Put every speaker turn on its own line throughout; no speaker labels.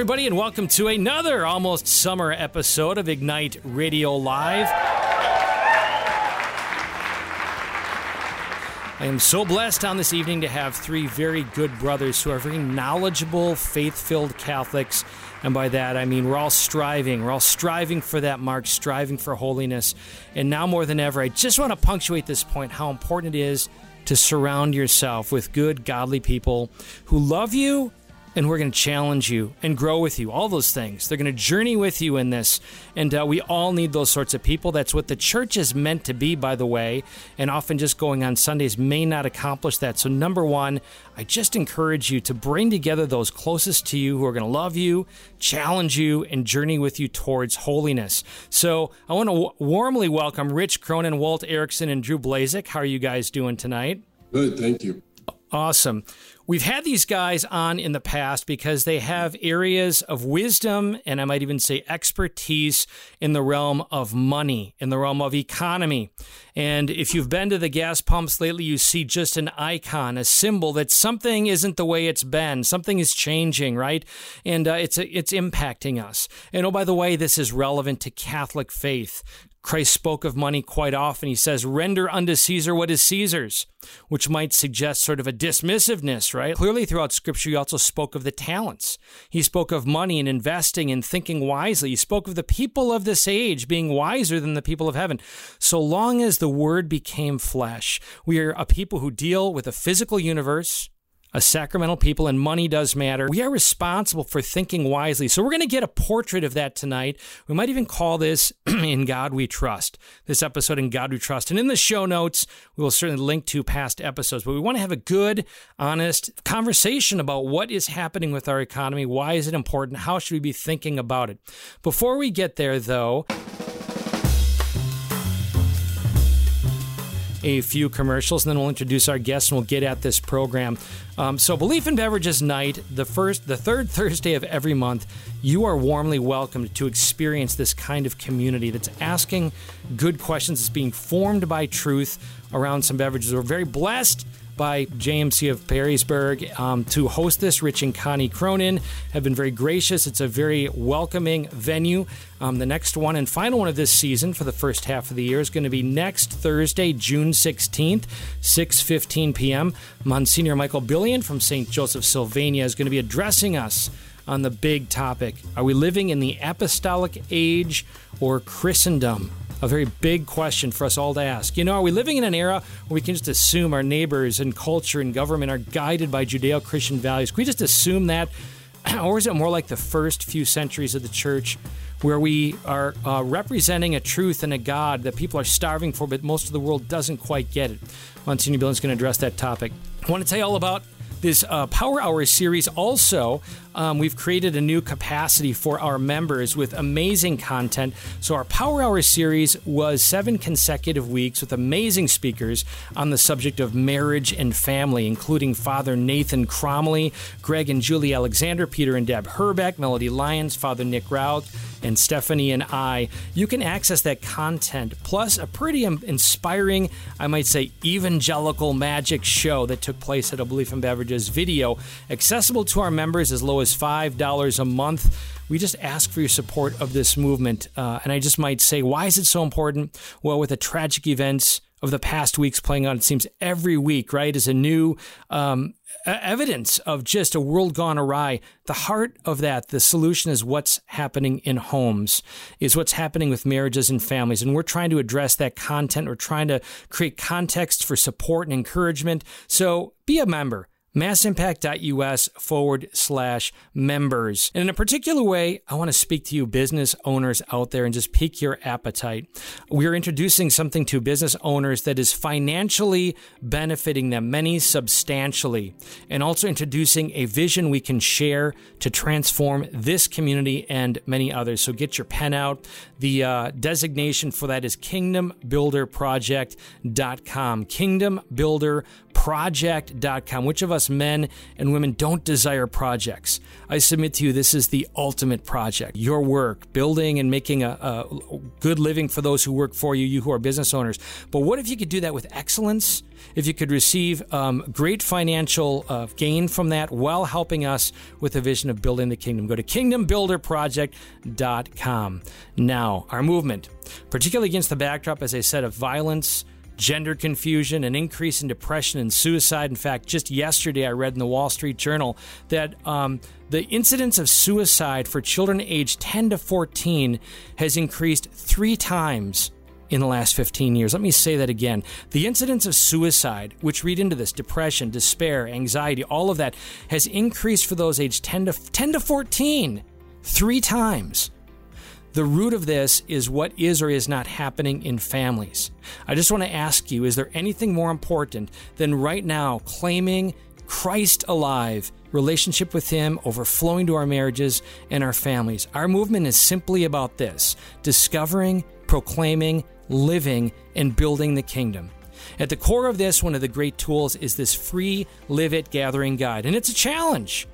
everybody, and welcome to another almost summer episode of Ignite Radio Live. I am so blessed on this evening to have three very good brothers who are very knowledgeable, faith filled Catholics. And by that, I mean we're all striving. We're all striving for that mark, striving for holiness. And now more than ever, I just want to punctuate this point how important it is to surround yourself with good, godly people who love you and we're going to challenge you and grow with you. All those things. They're going to journey with you in this. And uh, we all need those sorts of people. That's what the church is meant to be, by the way. And often just going on Sundays may not accomplish that. So, number one, I just encourage you to bring together those closest to you who are going to love you, challenge you, and journey with you towards holiness. So, I want to w- warmly welcome Rich Cronin, Walt Erickson, and Drew Blazek. How are you guys doing tonight?
Good, thank you.
Awesome. We've had these guys on in the past because they have areas of wisdom and I might even say expertise in the realm of money, in the realm of economy. And if you've been to the gas pumps lately, you see just an icon, a symbol that something isn't the way it's been. Something is changing, right? And uh, it's it's impacting us. And oh, by the way, this is relevant to Catholic faith. Christ spoke of money quite often. He says, render unto Caesar what is Caesar's, which might suggest sort of a dismissiveness, right? Clearly, throughout Scripture, he also spoke of the talents. He spoke of money and investing and thinking wisely. He spoke of the people of this age being wiser than the people of heaven. So long as the Word became flesh, we are a people who deal with a physical universe a sacramental people, and money does matter. We are responsible for thinking wisely. So we're going to get a portrait of that tonight. We might even call this In God We Trust, this episode In God We Trust. And in the show notes, we will certainly link to past episodes, but we want to have a good, honest conversation about what is happening with our economy. Why is it important? How should we be thinking about it? Before we get there, though, a few commercials, and then we'll introduce our guests and we'll get at this program. Um, so, Belief in Beverages Night, the first, the third Thursday of every month, you are warmly welcomed to experience this kind of community that's asking good questions, that's being formed by truth around some beverages. We're very blessed by JMC of Perrysburg um, to host this. Rich and Connie Cronin have been very gracious. It's a very welcoming venue. Um, the next one and final one of this season for the first half of the year is going to be next Thursday, June 16th, 6.15 p.m. Monsignor Michael Billian from St. Joseph, Sylvania is going to be addressing us on the big topic. Are we living in the apostolic age or Christendom? A very big question for us all to ask. You know, are we living in an era where we can just assume our neighbors and culture and government are guided by Judeo Christian values? Can we just assume that? Or is it more like the first few centuries of the church where we are uh, representing a truth and a God that people are starving for, but most of the world doesn't quite get it? Monsignor Billings going to address that topic. I want to tell you all about this uh, Power Hour series also um, we've created a new capacity for our members with amazing content. So, our Power Hour series was seven consecutive weeks with amazing speakers on the subject of marriage and family, including Father Nathan Cromly, Greg and Julie Alexander, Peter and Deb Herbeck, Melody Lyons, Father Nick Routh, and Stephanie and I. You can access that content plus a pretty inspiring, I might say, evangelical magic show that took place at a Belief in Beverages video, accessible to our members as low as $5 a month. We just ask for your support of this movement. Uh, and I just might say, why is it so important? Well, with the tragic events of the past weeks playing out, it seems every week, right, is a new um, evidence of just a world gone awry. The heart of that, the solution is what's happening in homes, is what's happening with marriages and families. And we're trying to address that content. We're trying to create context for support and encouragement. So be a member massimpact.us forward slash members. And in a particular way, I want to speak to you business owners out there and just pique your appetite. We're introducing something to business owners that is financially benefiting them, many substantially, and also introducing a vision we can share to transform this community and many others. So get your pen out. The uh, designation for that is kingdombuilderproject.com. Kingdom Builder project.com. Which of us men and women don't desire projects? I submit to you, this is the ultimate project. Your work, building and making a, a good living for those who work for you, you who are business owners. But what if you could do that with excellence? If you could receive um, great financial uh, gain from that while helping us with the vision of building the kingdom, go to kingdombuilderproject.com. Now, our movement, particularly against the backdrop, as I said, of violence gender confusion, an increase in depression and suicide. In fact, just yesterday I read in the Wall Street Journal that um, the incidence of suicide for children aged 10 to 14 has increased three times in the last 15 years. Let me say that again. The incidence of suicide, which read into this depression, despair, anxiety, all of that has increased for those aged 10 to 10 to 14 three times. The root of this is what is or is not happening in families. I just want to ask you is there anything more important than right now claiming Christ alive, relationship with Him overflowing to our marriages and our families? Our movement is simply about this discovering, proclaiming, living, and building the kingdom. At the core of this, one of the great tools is this free Live It Gathering Guide, and it's a challenge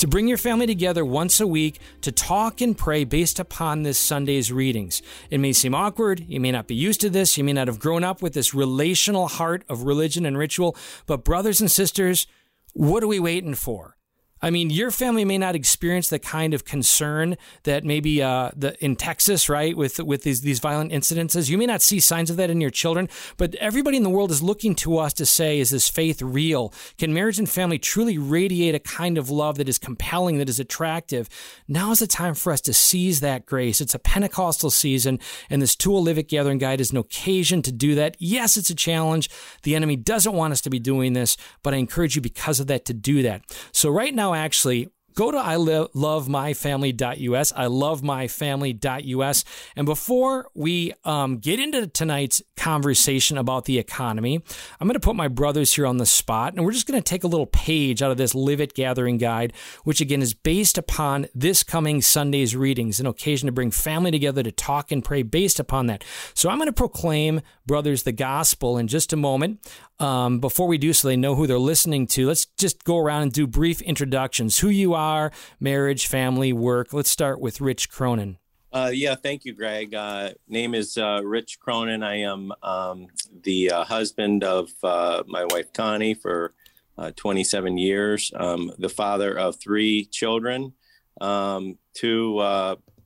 to bring your family together once a week to talk and pray based upon this Sunday's readings. It may seem awkward. You may not be used to this. You may not have grown up with this relational heart of religion and ritual. But, brothers and sisters, what are we waiting for? I mean, your family may not experience the kind of concern that maybe uh, the in Texas, right, with with these these violent incidences. You may not see signs of that in your children, but everybody in the world is looking to us to say, is this faith real? Can marriage and family truly radiate a kind of love that is compelling, that is attractive? Now is the time for us to seize that grace. It's a Pentecostal season, and this Tool Live It Gathering Guide is an occasion to do that. Yes, it's a challenge. The enemy doesn't want us to be doing this, but I encourage you because of that to do that. So right now now actually go to I love my family.us. I love my family.us. And before we um, get into tonight's conversation about the economy, I'm going to put my brothers here on the spot, and we're just going to take a little page out of this Live It Gathering Guide, which again is based upon this coming Sunday's readings, an occasion to bring family together to talk and pray based upon that. So I'm going to proclaim, brothers, the gospel in just a moment. Um, before we do so, they know who they're listening to. Let's just go around and do brief introductions. Who you are, marriage, family, work. Let's start with Rich Cronin.
Uh, yeah, thank you, Greg. Uh, name is uh, Rich Cronin. I am um, the uh, husband of uh, my wife Connie for uh, 27 years. Um, the father of three children. Um, two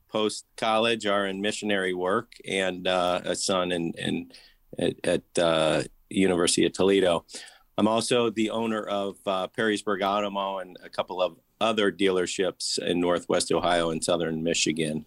post college are in missionary work, and a son in, in at, at University of Toledo. I'm also the owner of Perrysburg Automo and a couple of other dealerships in Northwest Ohio and Southern Michigan.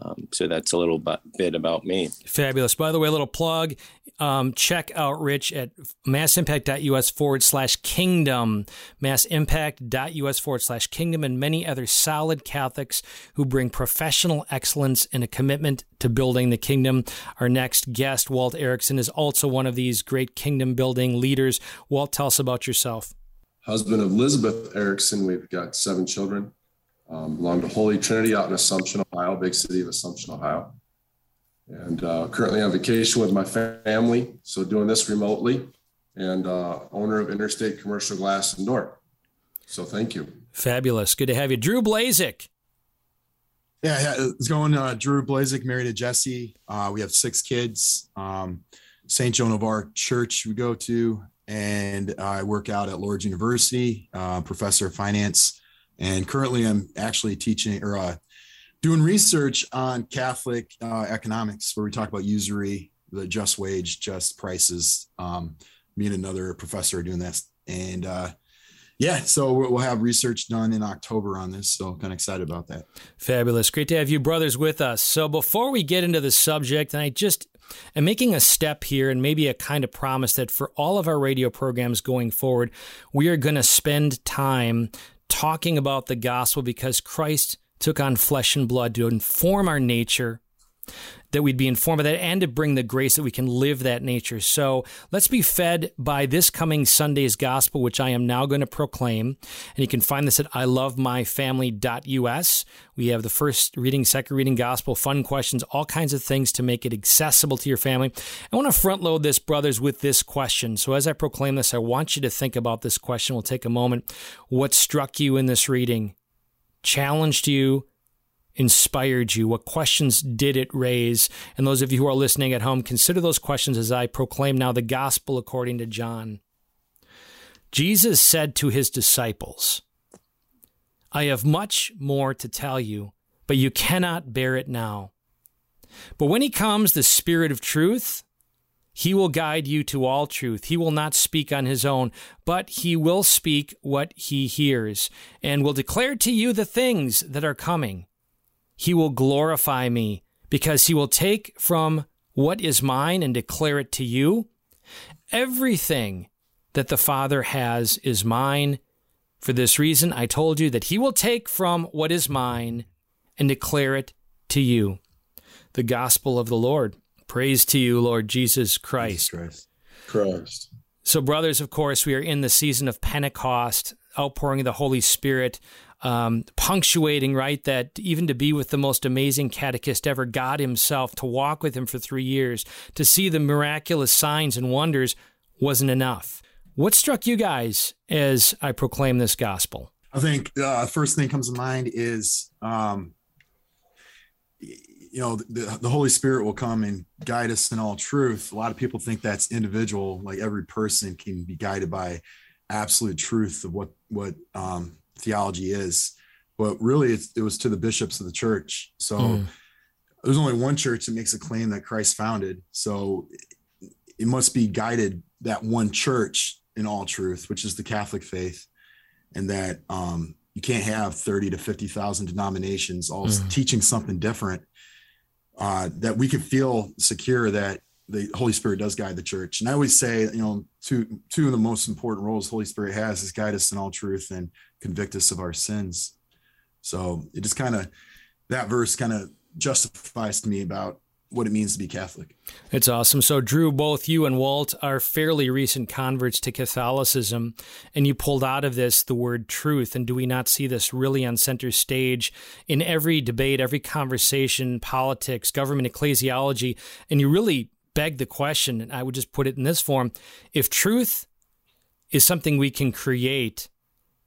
Um, so that's a little bit about me.
Fabulous. By the way, a little plug. Um, check out Rich at massimpact.us forward slash kingdom, massimpact.us forward slash kingdom, and many other solid Catholics who bring professional excellence and a commitment to building the kingdom. Our next guest, Walt Erickson, is also one of these great kingdom building leaders. Walt, tell us about yourself.
Husband of Elizabeth Erickson. We've got seven children um, belong to Holy Trinity out in Assumption, Ohio, big city of Assumption, Ohio. And uh, currently on vacation with my family, so doing this remotely, and uh, owner of Interstate Commercial Glass and Door. So thank you.
Fabulous. Good to have you. Drew Blazik.
Yeah, yeah, it's going. Uh, Drew Blazik, married to Jesse. Uh, we have six kids. Um, St. Joan of Arc Church we go to, and I work out at Lourdes University, uh, professor of finance and currently, I'm actually teaching or uh, doing research on Catholic uh, economics, where we talk about usury, the just wage, just prices. Um, me and another professor are doing that, and uh, yeah, so we'll have research done in October on this. So kind of excited about that.
Fabulous, great to have you brothers with us. So before we get into the subject, and I just am making a step here and maybe a kind of promise that for all of our radio programs going forward, we are going to spend time talking about the gospel because Christ took on flesh and blood to inform our nature, that we'd be informed of that and to bring the grace that we can live that nature. So let's be fed by this coming Sunday's gospel, which I am now going to proclaim. And you can find this at ilovemyfamily.us. We have the first reading, second reading gospel, fun questions, all kinds of things to make it accessible to your family. I want to front load this, brothers, with this question. So as I proclaim this, I want you to think about this question. We'll take a moment. What struck you in this reading? Challenged you? Inspired you? What questions did it raise? And those of you who are listening at home, consider those questions as I proclaim now the gospel according to John. Jesus said to his disciples, I have much more to tell you, but you cannot bear it now. But when he comes, the Spirit of truth, he will guide you to all truth. He will not speak on his own, but he will speak what he hears, and will declare to you the things that are coming he will glorify me because he will take from what is mine and declare it to you. Everything that the Father has is mine. For this reason, I told you that he will take from what is mine and declare it to you. The gospel of the Lord. Praise to you, Lord Jesus Christ.
Jesus Christ. Christ.
So, brothers, of course, we are in the season of Pentecost, outpouring of the Holy Spirit um, punctuating, right, that even to be with the most amazing catechist ever, God Himself, to walk with Him for three years, to see the miraculous signs and wonders wasn't enough. What struck you guys as I proclaim this gospel?
I think uh, first thing comes to mind is, um, you know, the, the Holy Spirit will come and guide us in all truth. A lot of people think that's individual, like every person can be guided by absolute truth of what what um, theology is, but really it was to the bishops of the church. So mm. there's only one church that makes a claim that Christ founded. So it must be guided that one church in all truth, which is the Catholic faith, and that um, you can't have 30 to 50,000 denominations all mm. teaching something different. Uh, that we can feel secure that the Holy Spirit does guide the church. And I always say, you know, two two of the most important roles the Holy Spirit has is guide us in all truth and convict us of our sins. So it just kind of that verse kind of justifies to me about what it means to be Catholic.
It's awesome. So, Drew, both you and Walt are fairly recent converts to Catholicism, and you pulled out of this the word truth. And do we not see this really on center stage in every debate, every conversation, politics, government, ecclesiology? And you really beg the question, and I would just put it in this form if truth is something we can create,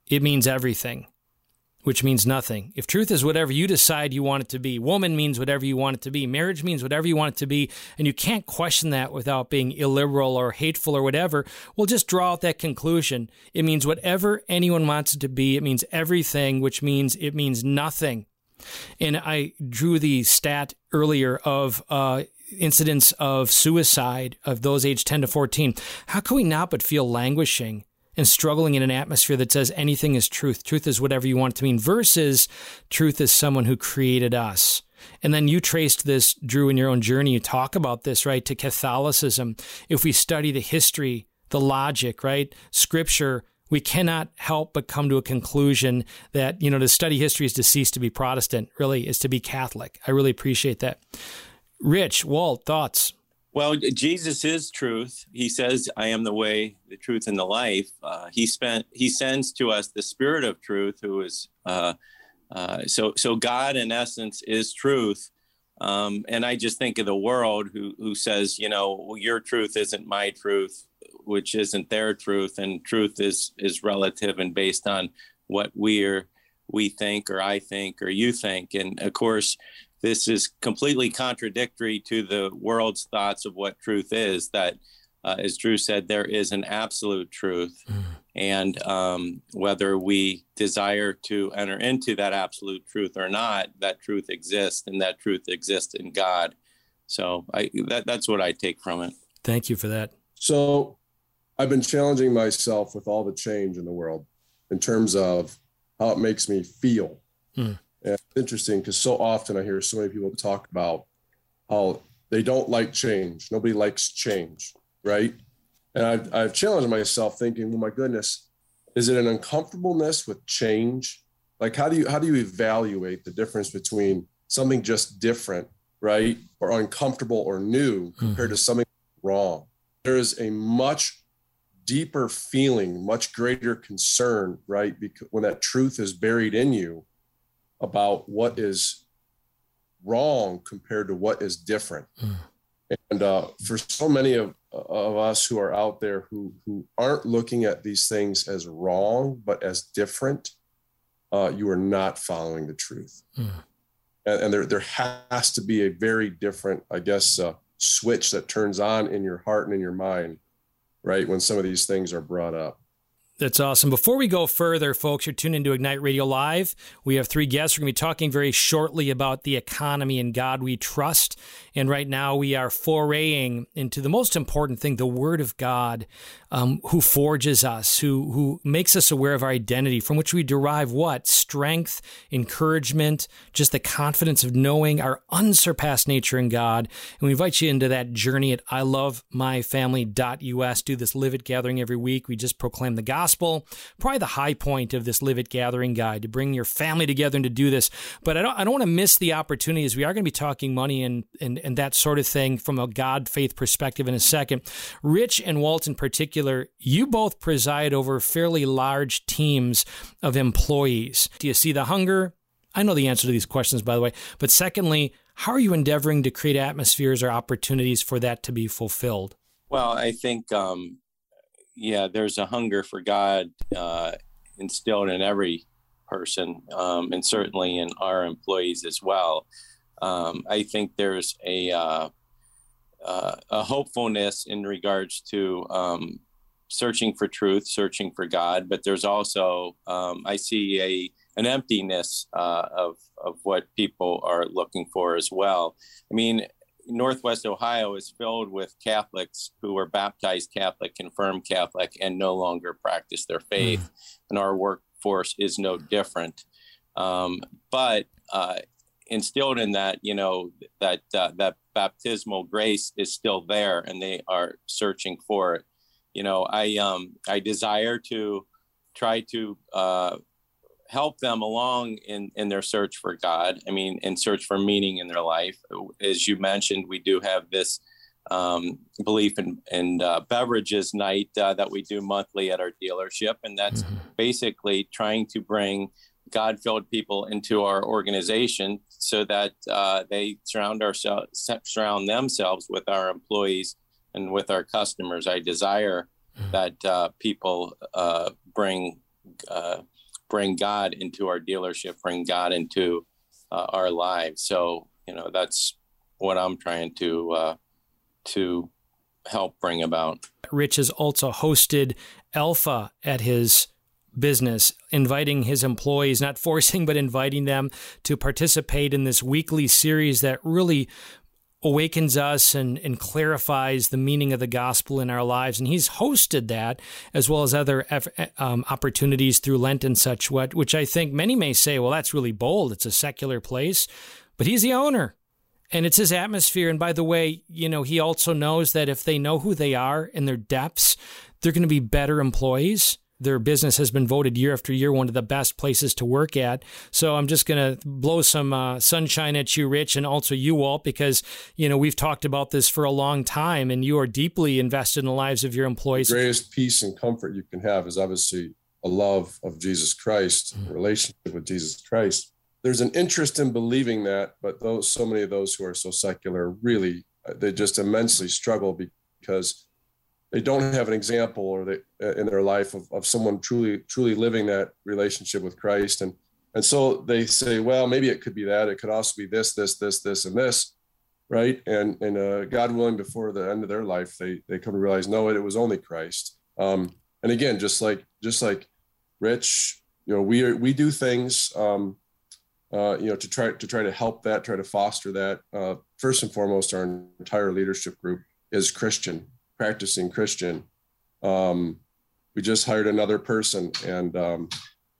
it means everything, which means nothing. If truth is whatever you decide you want it to be, woman means whatever you want it to be, marriage means whatever you want it to be, and you can't question that without being illiberal or hateful or whatever, well, just draw out that conclusion. It means whatever anyone wants it to be, it means everything, which means it means nothing. And I drew the stat earlier of uh, incidents of suicide of those aged 10 to 14. How can we not but feel languishing and struggling in an atmosphere that says anything is truth. Truth is whatever you want it to mean, versus truth is someone who created us. And then you traced this, Drew, in your own journey. You talk about this, right, to Catholicism. If we study the history, the logic, right, scripture, we cannot help but come to a conclusion that, you know, to study history is to cease to be Protestant, really, is to be Catholic. I really appreciate that. Rich, Walt, thoughts?
Well, Jesus is truth. He says, "I am the way, the truth, and the life." Uh, he spent. He sends to us the Spirit of Truth, who is uh, uh, so. So God, in essence, is truth. Um, and I just think of the world who who says, you know, well, your truth isn't my truth, which isn't their truth, and truth is is relative and based on what we're we think or I think or you think. And of course, this is completely contradictory to the world's thoughts of what truth is that uh, as drew said there is an absolute truth. Mm. and um, whether we desire to enter into that absolute truth or not that truth exists and that truth exists in god. So I, that, that's what i take from it.
Thank you for that.
So i've been challenging myself with all the change in the world in terms of how it makes me feel. Mm. And it's interesting because so often I hear so many people talk about how they don't like change. Nobody likes change, right? And I've, I've challenged myself thinking, well, my goodness, is it an uncomfortableness with change? Like, how do you how do you evaluate the difference between something just different right, or uncomfortable or new compared to mm-hmm. something wrong. There is a much deeper feeling, much greater concern, right? Because when that truth is buried in you about what is wrong compared to what is different. And uh, for so many of, of us who are out there who, who aren't looking at these things as wrong, but as different, uh, you are not following the truth. And, and there, there has to be a very different, I guess, uh, switch that turns on in your heart and in your mind, right? When some of these things are brought up.
That's awesome. Before we go further, folks, you're tuned into Ignite Radio Live. We have three guests. We're going to be talking very shortly about the economy and God we trust. And right now, we are foraying into the most important thing, the Word of God, um, who forges us, who who makes us aware of our identity, from which we derive what strength, encouragement, just the confidence of knowing our unsurpassed nature in God. And we invite you into that journey at ilovemyfamily.us. Do this Live It gathering every week. We just proclaim the gospel. Probably the high point of this Live It gathering guide to bring your family together and to do this. But I don't I don't want to miss the opportunity as we are going to be talking money and and, and that sort of thing from a God faith perspective in a second. Rich and Walt in particular, you both preside over fairly large teams of employees. Do you see the hunger? I know the answer to these questions, by the way. But secondly, how are you endeavoring to create atmospheres or opportunities for that to be fulfilled?
Well, I think, um, yeah, there's a hunger for God uh, instilled in every person, um, and certainly in our employees as well. Um, I think there's a uh, uh, a hopefulness in regards to um, searching for truth, searching for God, but there's also um, I see a an emptiness uh, of of what people are looking for as well. I mean, Northwest Ohio is filled with Catholics who are baptized Catholic, confirmed Catholic, and no longer practice their faith, mm. and our workforce is no different. Um, but uh, instilled in that, you know, that uh, that baptismal grace is still there, and they are searching for it. You know, I um, I desire to try to uh, help them along in in their search for God. I mean, in search for meaning in their life. As you mentioned, we do have this um, belief in, in uh, beverages night uh, that we do monthly at our dealership, and that's mm-hmm. basically trying to bring God filled people into our organization so that uh, they surround ourselves, surround themselves with our employees and with our customers. I desire mm-hmm. that uh, people uh, bring uh, bring God into our dealership, bring God into uh, our lives. So you know that's what I'm trying to uh, to help bring about.
Rich has also hosted Alpha at his business, inviting his employees, not forcing, but inviting them to participate in this weekly series that really awakens us and, and clarifies the meaning of the gospel in our lives. And he's hosted that as well as other um, opportunities through Lent and such, what, which I think many may say, well, that's really bold. It's a secular place, but he's the owner and it's his atmosphere. And by the way, you know, he also knows that if they know who they are in their depths, they're going to be better employees their business has been voted year after year one of the best places to work at. So I'm just going to blow some uh, sunshine at you, Rich, and also you, Walt, because you know we've talked about this for a long time, and you are deeply invested in the lives of your employees.
The greatest peace and comfort you can have is obviously a love of Jesus Christ, mm-hmm. a relationship with Jesus Christ. There's an interest in believing that, but those so many of those who are so secular really uh, they just immensely struggle because they don't have an example or they uh, in their life of, of someone truly truly living that relationship with Christ. And and so they say well maybe it could be that. It could also be this this this this and this right? And and uh, God willing before the end of their life they they come to realize no it, it was only Christ. Um, and again just like just like Rich you know we are we do things um, uh, you know to try to try to help that try to foster that. Uh, first and foremost our entire leadership group is Christian practicing Christian. Um, we just hired another person, and um,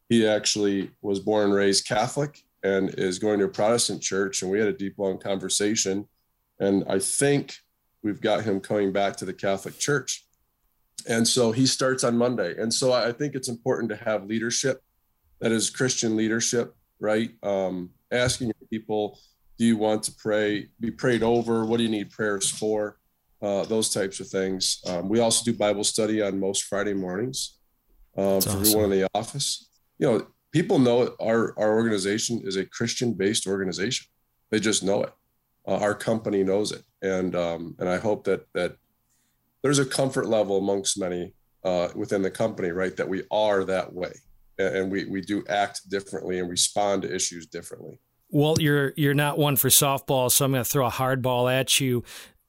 he actually was born and raised Catholic and is going to a Protestant church. And we had a deep, long conversation. And I think we've got him coming back to the Catholic Church. And so he starts on Monday. And so I think it's important to have leadership that is Christian leadership, right? Um, asking people do you want to pray, be prayed over? What do you need prayers for? Uh, those types of things. Um, we also do Bible study on most Friday mornings um, for awesome. everyone in the office. You know, people know our our organization is a Christian based organization. They just know it. Uh, our company knows it, and um, and I hope that that there's a comfort level amongst many uh, within the company, right? That we are that way, and we we do act differently and respond to issues differently.
Well, you're you're not one for softball, so I'm going to throw a hardball at you.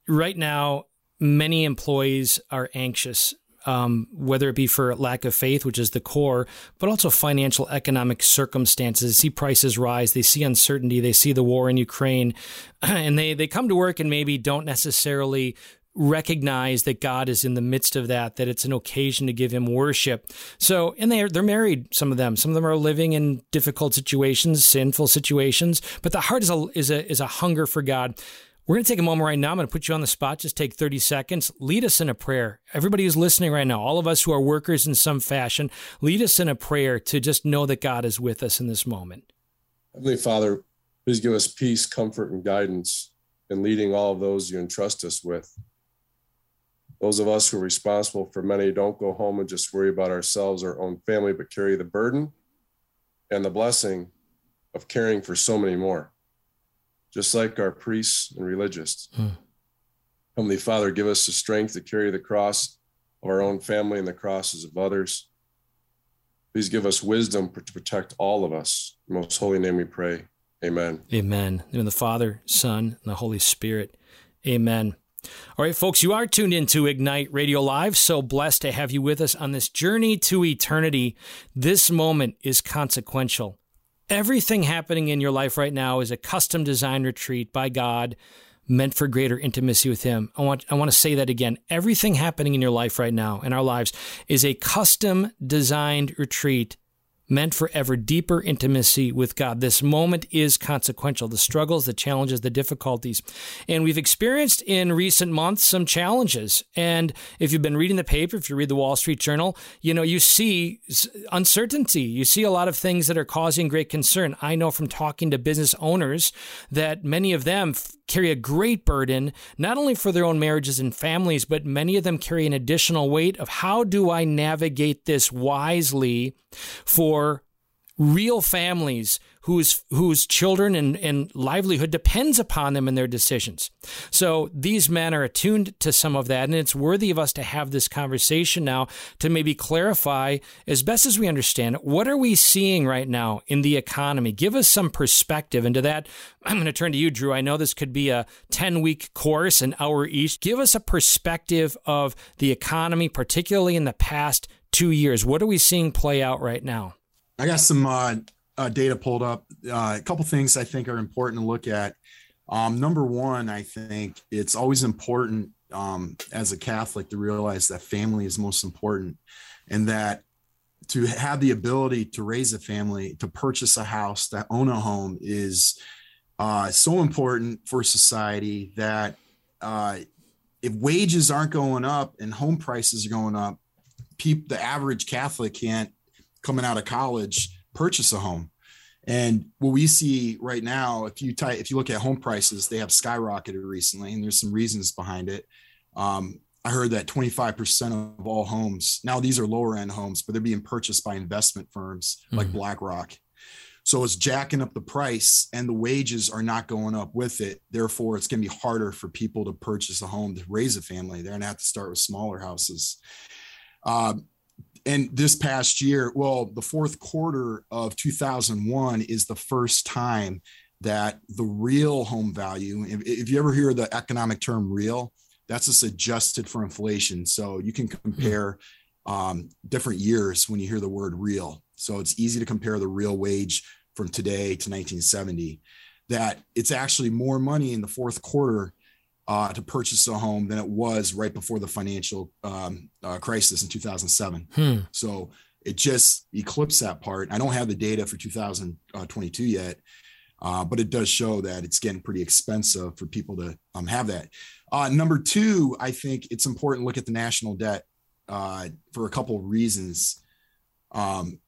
Right now, many employees are anxious um, whether it be for lack of faith, which is the core, but also financial economic circumstances. They see prices rise, they see uncertainty, they see the war in Ukraine, and they, they come to work and maybe don't necessarily recognize that God is in the midst of that, that it's an occasion to give him worship. So, and they're, they're married, some of them. Some of them are living in difficult situations, sinful situations, but the heart is a, is a, is a hunger for God. We're going to take a moment right now. I'm going to put you on the spot. Just take 30 seconds. Lead us in a prayer. Everybody who's listening right now, all of us who are workers in some fashion, lead us in a prayer to just know that God is with us in this moment.
Heavenly Father, please give us peace, comfort, and guidance in leading all of those you entrust us with. Those of us who are responsible for many don't go home and just worry about ourselves, our own family, but carry the burden and the blessing of caring for so many more just like our priests and religious. Hmm. Heavenly Father, give us the strength to carry the cross of our own family and the crosses of others. Please give us wisdom to protect all of us. In most holy name we pray. Amen.
Amen. In the Father, Son, and the Holy Spirit. Amen. All right, folks, you are tuned into Ignite Radio Live. So blessed to have you with us on this journey to eternity. This moment is consequential. Everything happening in your life right now is a custom designed retreat by God meant for greater intimacy with him. I want I want to say that again. Everything happening in your life right now in our lives is a custom designed retreat meant for ever deeper intimacy with God. This moment is consequential. The struggles, the challenges, the difficulties. And we've experienced in recent months some challenges. And if you've been reading the paper, if you read the Wall Street Journal, you know, you see uncertainty. You see a lot of things that are causing great concern. I know from talking to business owners that many of them carry a great burden, not only for their own marriages and families, but many of them carry an additional weight of how do I navigate this wisely for real families whose whose children and, and livelihood depends upon them and their decisions. So these men are attuned to some of that, and it's worthy of us to have this conversation now to maybe clarify as best as we understand what are we seeing right now in the economy? Give us some perspective. And to that, I'm going to turn to you, Drew. I know this could be a 10 week course, an hour each. Give us a perspective of the economy, particularly in the past two years. What are we seeing play out right now?
I got some uh, uh, data pulled up. Uh, a couple things I think are important to look at. Um, number one, I think it's always important um, as a Catholic to realize that family is most important and that to have the ability to raise a family, to purchase a house, to own a home is uh, so important for society that uh, if wages aren't going up and home prices are going up, people, the average Catholic can't coming out of college purchase a home. And what we see right now, if you type, if you look at home prices, they have skyrocketed recently, and there's some reasons behind it. Um, I heard that 25% of all homes now these are lower end homes, but they're being purchased by investment firms mm-hmm. like BlackRock. So it's jacking up the price, and the wages are not going up with it. Therefore, it's going to be harder for people to purchase a home to raise a family. They're going to have to start with smaller houses. Um, and this past year, well, the fourth quarter of 2001 is the first time that the real home value, if, if you ever hear the economic term real, that's just adjusted for inflation. So you can compare um, different years when you hear the word real. So it's easy to compare the real wage from today to 1970. That it's actually more money in the fourth quarter uh, to purchase a home than it was right before the financial um, uh, crisis in 2007. Hmm. So it just eclipsed that part. I don't have the data for 2022 yet, uh, but it does show that it's getting pretty expensive for people to um, have that. Uh, number two, I think it's important to look at the national debt uh, for a couple of reasons. Um,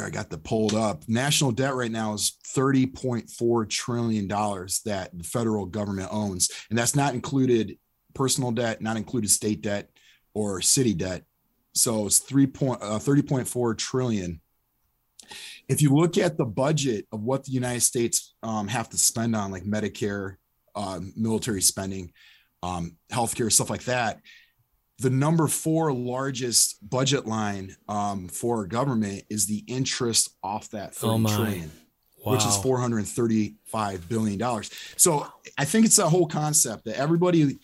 I got the pulled up. National debt right now is $30.4 trillion that the federal government owns. And that's not included personal debt, not included state debt or city debt. So it's 3 point, uh, 30.4 trillion. If you look at the budget of what the United States um, have to spend on like Medicare, uh, military spending, um, healthcare, stuff like that, the number four largest budget line um, for government is the interest off that 30 oh wow. which is 435 billion dollars. So I think it's a whole concept that everybody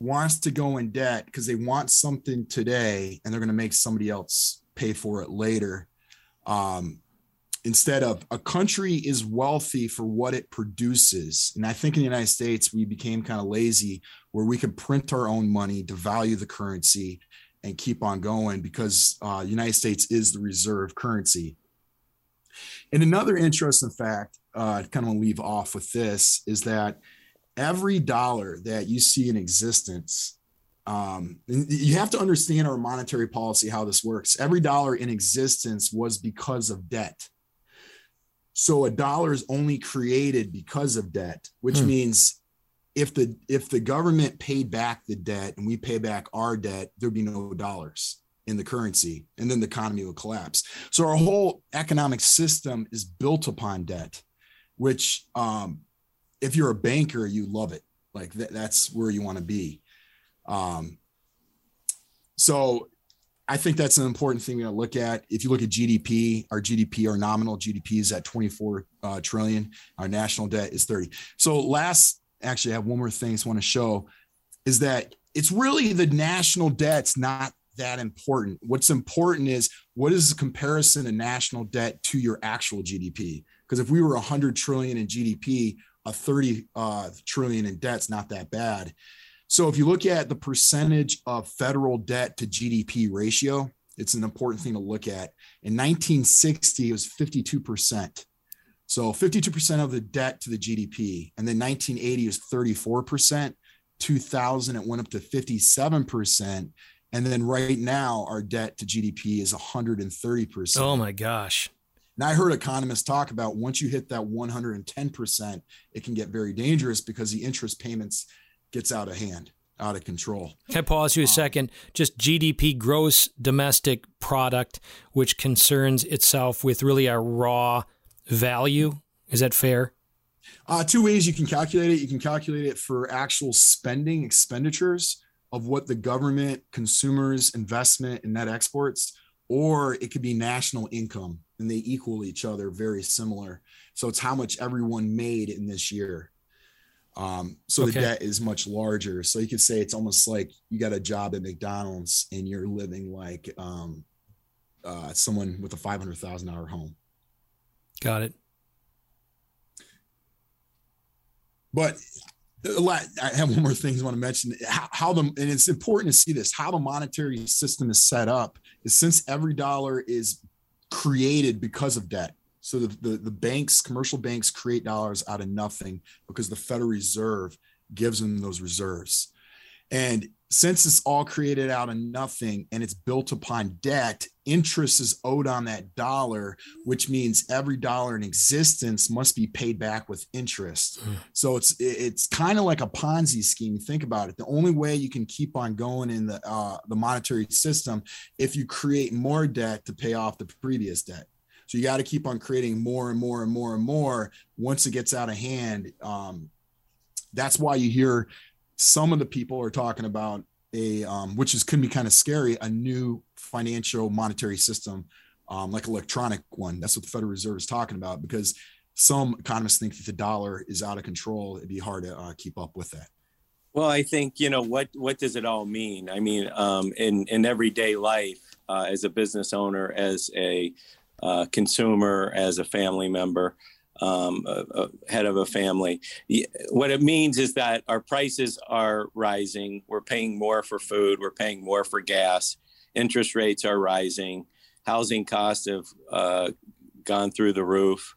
wants to go in debt because they want something today and they're going to make somebody else pay for it later. Um, instead of a country is wealthy for what it produces. And I think in the United States, we became kind of lazy where we could print our own money, devalue the currency, and keep on going because uh, United States is the reserve currency. And another interesting fact, uh, kind of leave off with this, is that every dollar that you see in existence, um, you have to understand our monetary policy, how this works. Every dollar in existence was because of debt. So a dollar is only created because of debt, which hmm. means if the if the government paid back the debt and we pay back our debt, there'd be no dollars in the currency, and then the economy would collapse. So our whole economic system is built upon debt, which um, if you're a banker, you love it. Like th- that's where you want to be. Um, so I think that's an important thing to look at. If you look at GDP, our GDP, our nominal GDP is at 24 uh, trillion. Our national debt is 30. So last, actually, I have one more thing I just want to show is that it's really the national debt's not that important. What's important is what is the comparison of national debt to your actual GDP? Because if we were 100 trillion in GDP, a 30 uh, trillion in debt's not that bad. So if you look at the percentage of federal debt to GDP ratio, it's an important thing to look at. In 1960, it was 52%. So 52% of the debt to the GDP. And then 1980 was 34%. 2000, it went up to 57%. And then right now, our debt to GDP is 130%.
Oh my gosh.
And I heard economists talk about once you hit that 110%, it can get very dangerous because the interest payments gets out of hand, out of control.
Can I pause you a um, second? Just GDP, gross domestic product, which concerns itself with really a raw value. Is that fair?
Uh, two ways you can calculate it. You can calculate it for actual spending expenditures of what the government, consumers, investment, and net exports, or it could be national income, and they equal each other, very similar. So it's how much everyone made in this year. Um, so okay. the debt is much larger. So you could say it's almost like you got a job at McDonald's and you're living like um, uh, someone with a five hundred thousand dollar home.
Got it.
But a lot, I have one more thing I want to mention. How, how the and it's important to see this. How the monetary system is set up is since every dollar is created because of debt so the, the, the banks, commercial banks create dollars out of nothing because the Federal Reserve gives them those reserves. And since it's all created out of nothing and it's built upon debt, interest is owed on that dollar, which means every dollar in existence must be paid back with interest. Mm. So it's it's kind of like a Ponzi scheme. Think about it. The only way you can keep on going in the uh, the monetary system if you create more debt to pay off the previous debt. So you got to keep on creating more and more and more and more. Once it gets out of hand, um, that's why you hear some of the people are talking about a, um, which is could be kind of scary, a new financial monetary system, um, like electronic one. That's what the Federal Reserve is talking about because some economists think that the dollar is out of control. It'd be hard to uh, keep up with that.
Well, I think you know what. What does it all mean? I mean, um, in in everyday life, uh, as a business owner, as a uh, consumer, as a family member, um, a, a head of a family. What it means is that our prices are rising. We're paying more for food. We're paying more for gas. Interest rates are rising. Housing costs have uh, gone through the roof.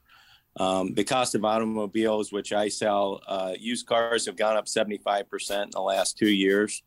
Um, the cost of automobiles, which I sell, uh, used cars have gone up 75% in the last two years.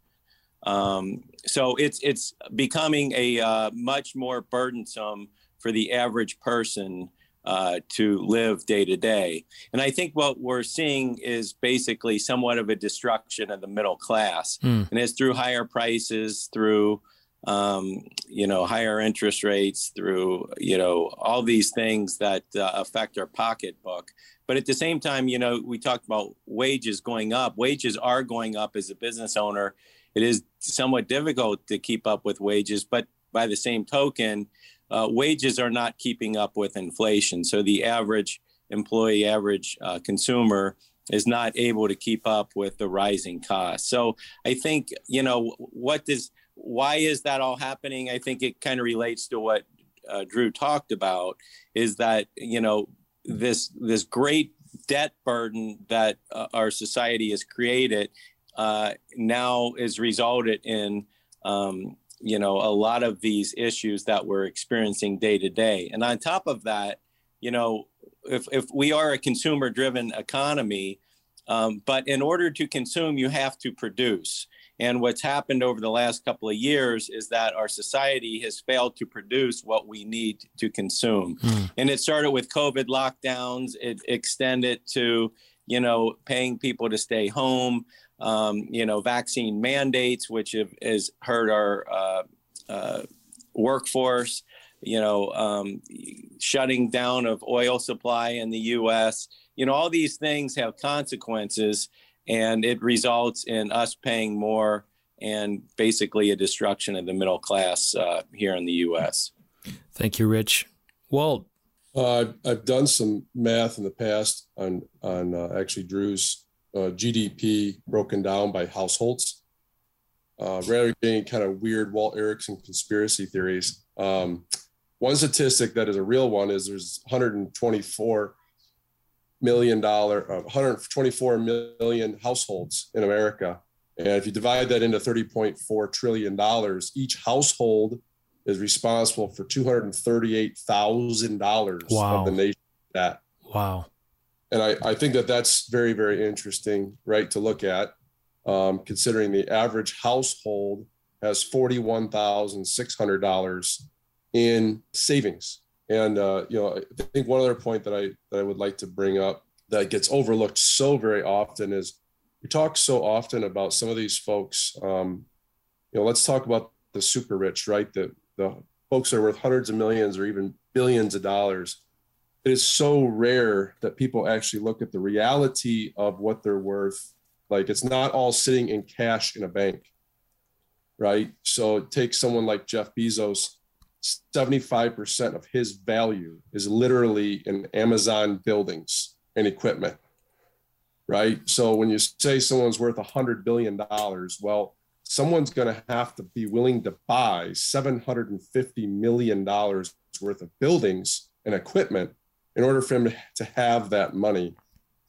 Um, so it's it's becoming a uh, much more burdensome for the average person uh, to live day to day. And I think what we're seeing is basically somewhat of a destruction of the middle class. Mm. And it's through higher prices, through um, you know higher interest rates, through you know all these things that uh, affect our pocketbook. But at the same time, you know, we talked about wages going up. Wages are going up as a business owner. It is somewhat difficult to keep up with wages, but by the same token, uh, wages are not keeping up with inflation. So the average employee, average uh, consumer is not able to keep up with the rising costs. So I think, you know, what does, why is that all happening? I think it kind of relates to what uh, Drew talked about is that, you know, this, this great debt burden that uh, our society has created uh, now is resulted in um, you know a lot of these issues that we're experiencing day to day. And on top of that you know if, if we are a consumer driven economy um, but in order to consume you have to produce. And what's happened over the last couple of years is that our society has failed to produce what we need to consume. Mm. and it started with covid lockdowns. It extended to you know paying people to stay home um, you know, vaccine mandates, which have, has hurt our uh, uh, workforce, you know, um, shutting down of oil supply in the U.S. You know, all these things have consequences, and it results in us paying more and basically a destruction of the middle class uh, here in the U.S.
Thank you, Rich. Walt.
Uh, I've done some math in the past on on uh, actually Drew's uh, GDP broken down by households, uh, rather than kind of weird Walt Erickson conspiracy theories. Um, one statistic that is a real one is there's 124 million dollar, uh, 124 million households in America, and if you divide that into 30.4 trillion dollars, each household is responsible for 238 thousand dollars of the nation debt.
Wow.
And I, I think that that's very very interesting right to look at um, considering the average household has $41600 in savings. And uh, you know i think one other point that i that i would like to bring up that gets overlooked so very often is we talk so often about some of these folks um, you know let's talk about the super rich right the the folks that are worth hundreds of millions or even billions of dollars it is so rare that people actually look at the reality of what they're worth. Like it's not all sitting in cash in a bank, right? So it takes someone like Jeff Bezos, 75% of his value is literally in Amazon buildings and equipment, right? So when you say someone's worth $100 billion, well, someone's going to have to be willing to buy $750 million worth of buildings and equipment in order for him to have that money.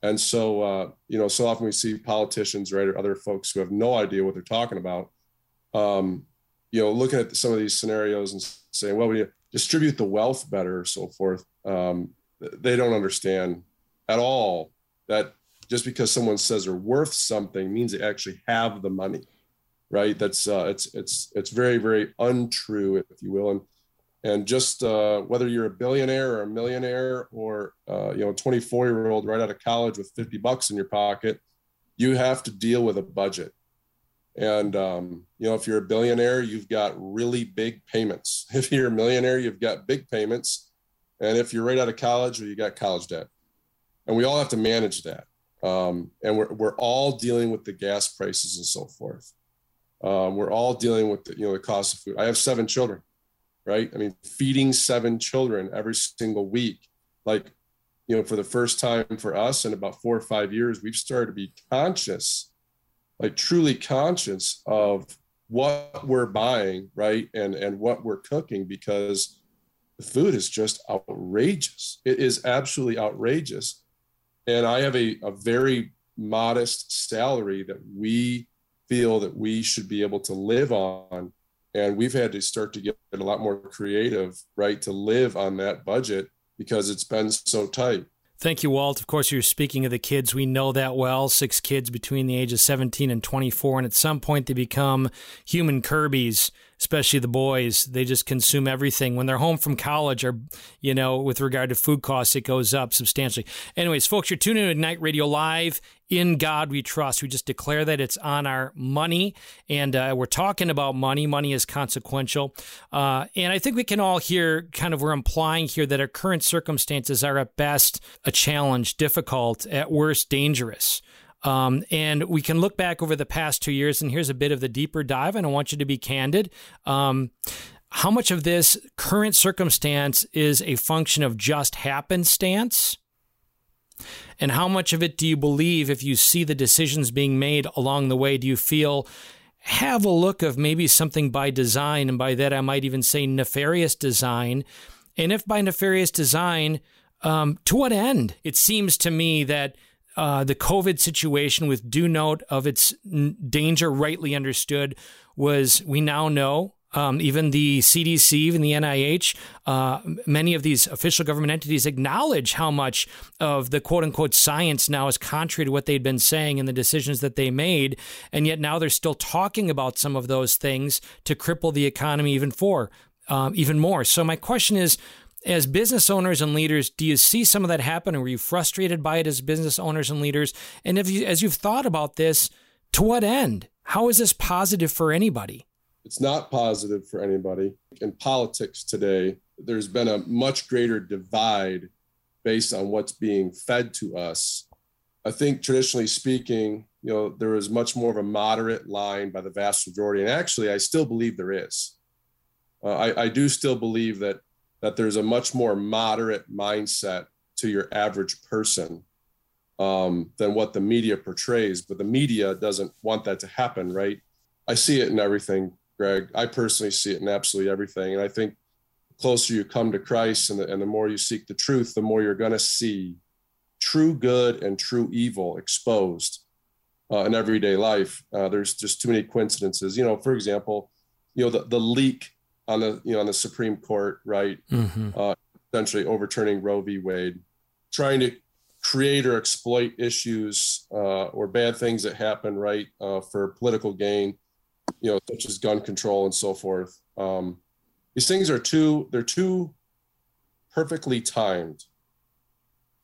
And so, uh, you know, so often we see politicians, right, or other folks who have no idea what they're talking about, um, you know, looking at some of these scenarios and saying, well, we distribute the wealth better, so forth. Um, they don't understand at all that just because someone says they're worth something means they actually have the money, right? That's uh, it's it's it's very very untrue, if you will, and and just uh, whether you're a billionaire or a millionaire or uh, you know a 24 year old right out of college with 50 bucks in your pocket you have to deal with a budget. And um, you know if you're a billionaire you've got really big payments. If you're a millionaire you've got big payments. And if you're right out of college or you got college debt. And we all have to manage that. Um, and we're, we're all dealing with the gas prices and so forth um, we're all dealing with the, you know the cost of food i have seven children right? I mean, feeding seven children every single week, like, you know, for the first time for us in about four or five years, we've started to be conscious, like truly conscious of what we're buying, right? And and what we're cooking because the food is just outrageous. It is absolutely outrageous. And I have a, a very modest salary that we feel that we should be able to live on and we've had to start to get a lot more creative right to live on that budget because it's been so tight
Thank you, Walt. Of course, you're speaking of the kids. We know that well. Six kids between the ages 17 and 24. And at some point, they become human Kirby's, especially the boys. They just consume everything. When they're home from college, or, you know, with regard to food costs, it goes up substantially. Anyways, folks, you're tuning in to Ignite Radio Live in God we trust. We just declare that it's on our money, and uh, we're talking about money. Money is consequential, uh, and I think we can all hear kind of we're implying here that our current circumstances are at best a challenge, difficult, at worst dangerous. Um, and we can look back over the past two years, and here's a bit of the deeper dive. And I want you to be candid. Um, how much of this current circumstance is a function of just happenstance? And how much of it do you believe, if you see the decisions being made along the way, do you feel have a look of maybe something by design? And by that, I might even say nefarious design. And if by nefarious design, um, to what end? It seems to me that uh, the COVID situation, with due note of its danger rightly understood, was we now know um, even the CDC, even the NIH, uh, many of these official government entities acknowledge how much of the quote unquote science now is contrary to what they'd been saying and the decisions that they made. And yet now they're still talking about some of those things to cripple the economy even for, um, even more. So my question is, as business owners and leaders, do you see some of that happen? Or were you frustrated by it as business owners and leaders? And if you, as you've thought about this, to what end? How is this positive for anybody?
It's not positive for anybody. In politics today, there's been a much greater divide based on what's being fed to us. I think traditionally speaking, you know, there is much more of a moderate line by the vast majority. And actually, I still believe there is. Uh, I, I do still believe that that there's a much more moderate mindset to your average person um, than what the media portrays. But the media doesn't want that to happen, right? I see it in everything Greg. I personally see it in absolutely everything. And I think the closer you come to Christ and the, and the more you seek the truth, the more you're going to see true good and true evil exposed uh, in everyday life. Uh, there's just too many coincidences. You know, for example, you know, the, the leak on the, you know, on the Supreme Court, right? Mm-hmm. Uh, essentially overturning Roe v. Wade, trying to create or exploit issues uh, or bad things that happen, right, uh, for political gain you know, such as gun control and so forth. Um, these things are too they're too perfectly timed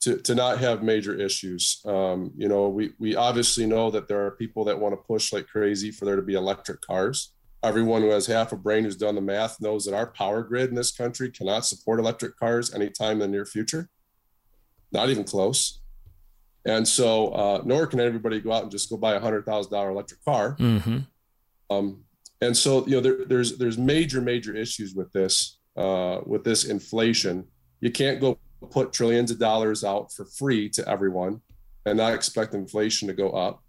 to, to not have major issues. Um, you know, we we obviously know that there are people that want to push like crazy for there to be electric cars. Everyone who has half a brain who's done the math knows that our power grid in this country cannot support electric cars anytime in the near future. Not even close. And so, uh, nor can everybody go out and just go buy a hundred thousand dollar electric car. Mm-hmm. Um, and so, you know, there, there's there's major major issues with this uh, with this inflation. You can't go put trillions of dollars out for free to everyone and not expect inflation to go up.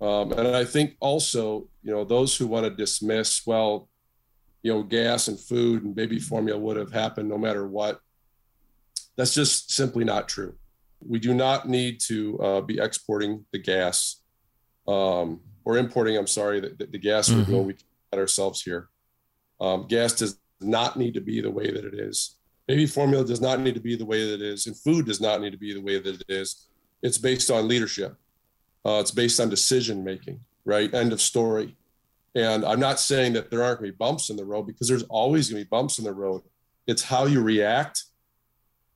Um, and I think also, you know, those who want to dismiss, well, you know, gas and food and baby formula would have happened no matter what. That's just simply not true. We do not need to uh, be exporting the gas. Um, or importing, I'm sorry, the, the gas mm-hmm. we can get ourselves here. Um, gas does not need to be the way that it is. Baby formula does not need to be the way that it is, and food does not need to be the way that it is. It's based on leadership. Uh, it's based on decision making, right? End of story. And I'm not saying that there aren't going to be bumps in the road because there's always going to be bumps in the road. It's how you react,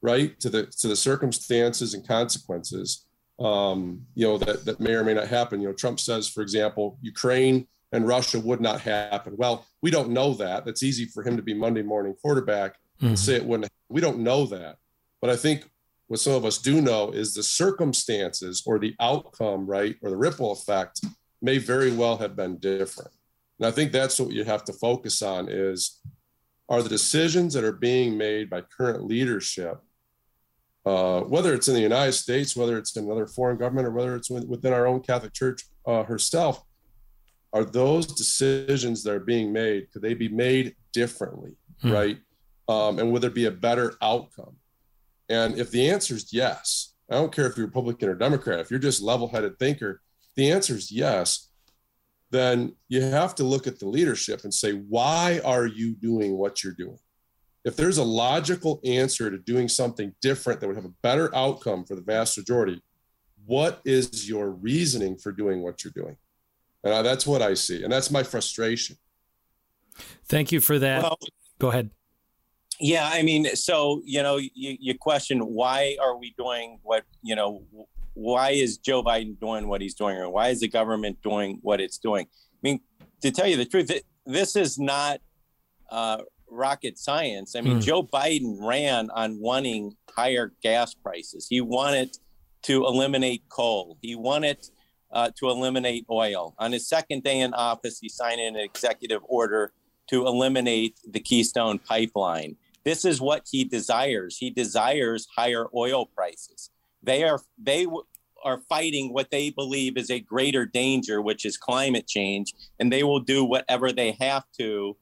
right, to the to the circumstances and consequences um, you know, that, that may or may not happen. You know, Trump says, for example, Ukraine and Russia would not happen. Well, we don't know that. That's easy for him to be Monday morning quarterback mm-hmm. and say it wouldn't. We don't know that. But I think what some of us do know is the circumstances or the outcome, right, or the ripple effect may very well have been different. And I think that's what you have to focus on is are the decisions that are being made by current leadership uh, whether it's in the United States, whether it's in another foreign government, or whether it's within our own Catholic Church uh, herself, are those decisions that are being made could they be made differently, hmm. right? Um, and would there be a better outcome? And if the answer is yes, I don't care if you're Republican or Democrat. If you're just level-headed thinker, the answer is yes. Then you have to look at the leadership and say, why are you doing what you're doing? if there's a logical answer to doing something different that would have a better outcome for the vast majority, what is your reasoning for doing what you're doing? And that's what I see. And that's my frustration.
Thank you for that. Well, Go ahead.
Yeah, I mean, so you know, you, you question why are we doing what you know? Why is Joe Biden doing what he's doing, or why is the government doing what it's doing? I mean, to tell you the truth, this is not uh, rocket science. I mean, mm. Joe Biden ran on wanting higher gas prices. He wanted to eliminate coal. He wanted uh, to eliminate oil. On his second day in office, he signed an executive order to eliminate the Keystone pipeline. This is what he desires. He desires higher oil prices. They are they are fighting what they believe is a greater danger, which is climate change, and they will do whatever they have to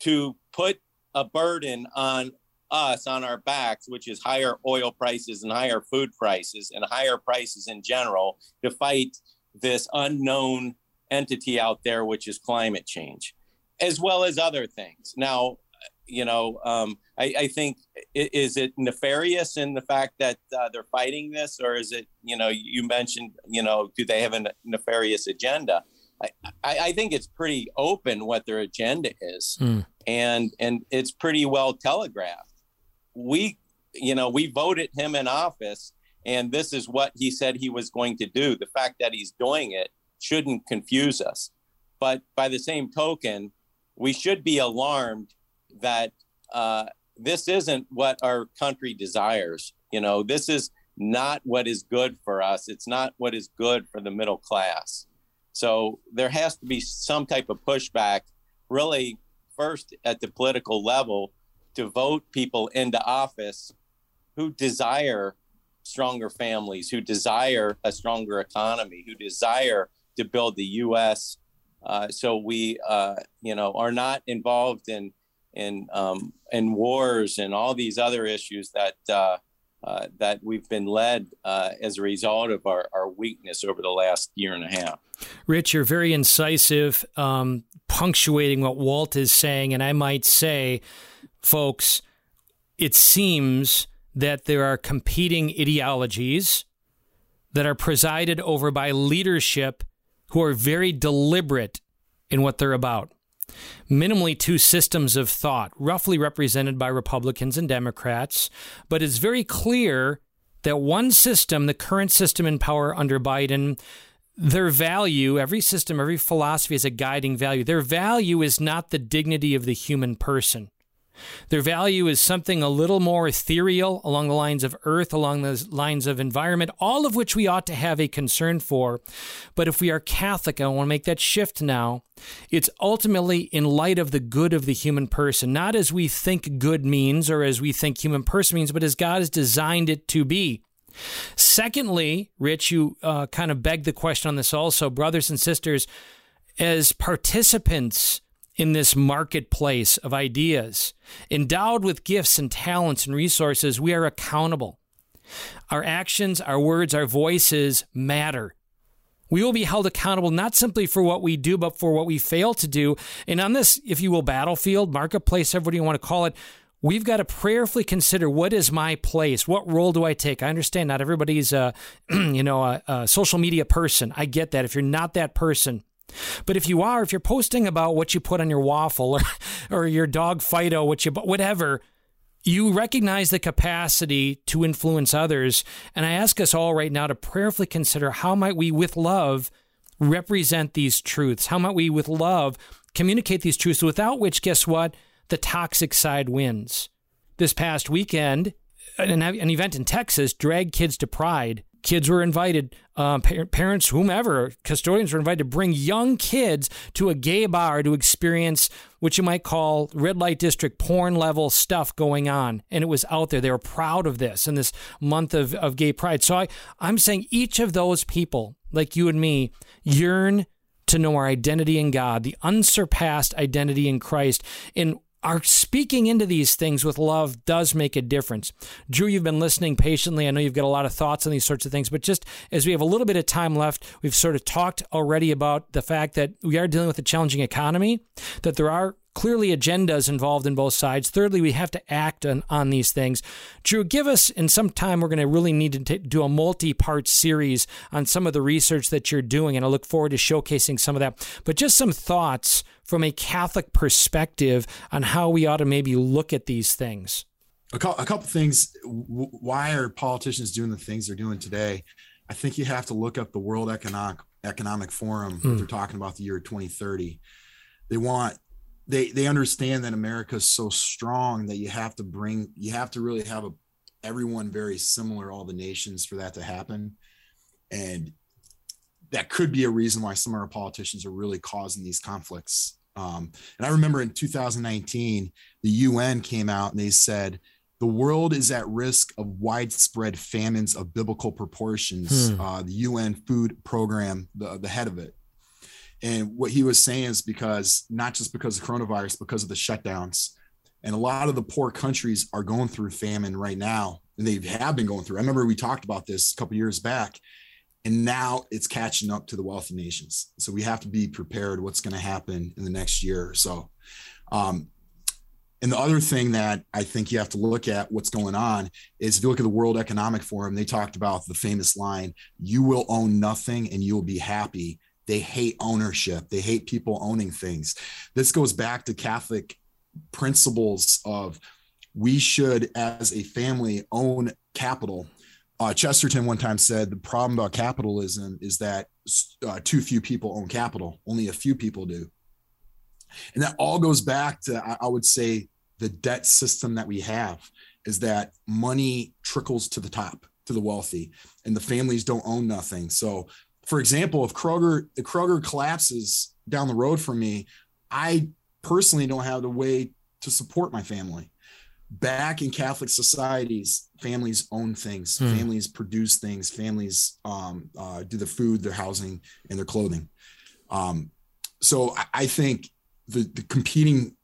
to put a burden on us on our backs, which is higher oil prices and higher food prices and higher prices in general, to fight this unknown entity out there, which is climate change, as well as other things. Now, you know, um, I, I, think is it nefarious in the fact that uh, they're fighting this, or is it, you know, you mentioned, you know, do they have a nefarious agenda? I, I think it's pretty open what their agenda is, mm. and and it's pretty well telegraphed. We, you know, we voted him in office, and this is what he said he was going to do. The fact that he's doing it shouldn't confuse us, but by the same token, we should be alarmed that uh, this isn't what our country desires. You know, this is not what is good for us. It's not what is good for the middle class. So there has to be some type of pushback, really, first at the political level to vote people into office who desire stronger families, who desire a stronger economy, who desire to build the U.S. Uh, so we, uh, you know, are not involved in in um, wars and all these other issues that uh, uh, that we've been led uh, as a result of our, our weakness over the last year and a half.
Rich, you're very incisive, um, punctuating what Walt is saying, and I might say, folks, it seems that there are competing ideologies that are presided over by leadership who are very deliberate in what they're about minimally two systems of thought, roughly represented by Republicans and Democrats, but it's very clear that one system, the current system in power under Biden, their value, every system, every philosophy is a guiding value. Their value is not the dignity of the human person. Their value is something a little more ethereal along the lines of earth, along the lines of environment, all of which we ought to have a concern for. But if we are Catholic, I want to make that shift now. It's ultimately in light of the good of the human person, not as we think good means or as we think human person means, but as God has designed it to be. Secondly, Rich, you uh, kind of begged the question on this also, brothers and sisters, as participants in this marketplace of ideas. Endowed with gifts and talents and resources, we are accountable. Our actions, our words, our voices matter. We will be held accountable not simply for what we do, but for what we fail to do. And on this, if you will, battlefield, marketplace, everybody you want to call it, we've got to prayerfully consider what is my place? What role do I take? I understand not everybody's a, you know, a, a social media person. I get that. If you're not that person, but if you are, if you're posting about what you put on your waffle or, or your dog Fido, what you whatever, you recognize the capacity to influence others. And I ask us all right now to prayerfully consider how might we, with love, represent these truths? How might we, with love, communicate these truths without which, guess what? The toxic side wins. This past weekend, an, an event in Texas dragged kids to Pride kids were invited, uh, pa- parents, whomever, custodians were invited to bring young kids to a gay bar to experience what you might call red light district porn level stuff going on. And it was out there. They were proud of this in this month of, of gay pride. So I, I'm saying each of those people, like you and me, yearn to know our identity in God, the unsurpassed identity in Christ. And our speaking into these things with love does make a difference. Drew, you've been listening patiently. I know you've got a lot of thoughts on these sorts of things, but just as we have a little bit of time left, we've sort of talked already about the fact that we are dealing with a challenging economy, that there are clearly agendas involved in both sides. Thirdly, we have to act on, on these things. Drew, give us, in some time, we're going to really need to t- do a multi part series on some of the research that you're doing, and I look forward to showcasing some of that. But just some thoughts from a Catholic perspective on how we ought to maybe look at these things.
A, couple, a couple things. Why are politicians doing the things they're doing today? I think you have to look up the World Economic Economic Forum. Mm. They're talking about the year 2030. They want they they understand that America is so strong that you have to bring you have to really have a everyone very similar all the nations for that to happen. And that could be a reason why some of our politicians are really causing these conflicts. Um, and i remember in 2019 the un came out and they said the world is at risk of widespread famines of biblical proportions. Hmm. uh, the un food program the, the head of it and what he was saying is because not just because of coronavirus, because of the shutdowns. And a lot of the poor countries are going through famine right now. And they have been going through. I remember we talked about this a couple years back. And now it's catching up to the wealthy nations. So we have to be prepared what's going to happen in the next year or so. Um, and the other thing that I think you have to look at what's going on is if you look at the World Economic Forum, they talked about the famous line, you will own nothing and you will be happy they hate ownership. They hate people owning things. This goes back to catholic principles of we should as a family own capital. Uh, chesterton one time said the problem about capitalism is that uh, too few people own capital. Only a few people do. And that all goes back to I, I would say the debt system that we have is that money trickles to the top to the wealthy and the families don't own nothing. So for example, if Kroger the Kroger collapses down the road from me, I personally don't have the way to support my family. Back in Catholic societies, families own things, hmm. families produce things, families um, uh, do the food, their housing, and their clothing. Um, so I, I think the, the competing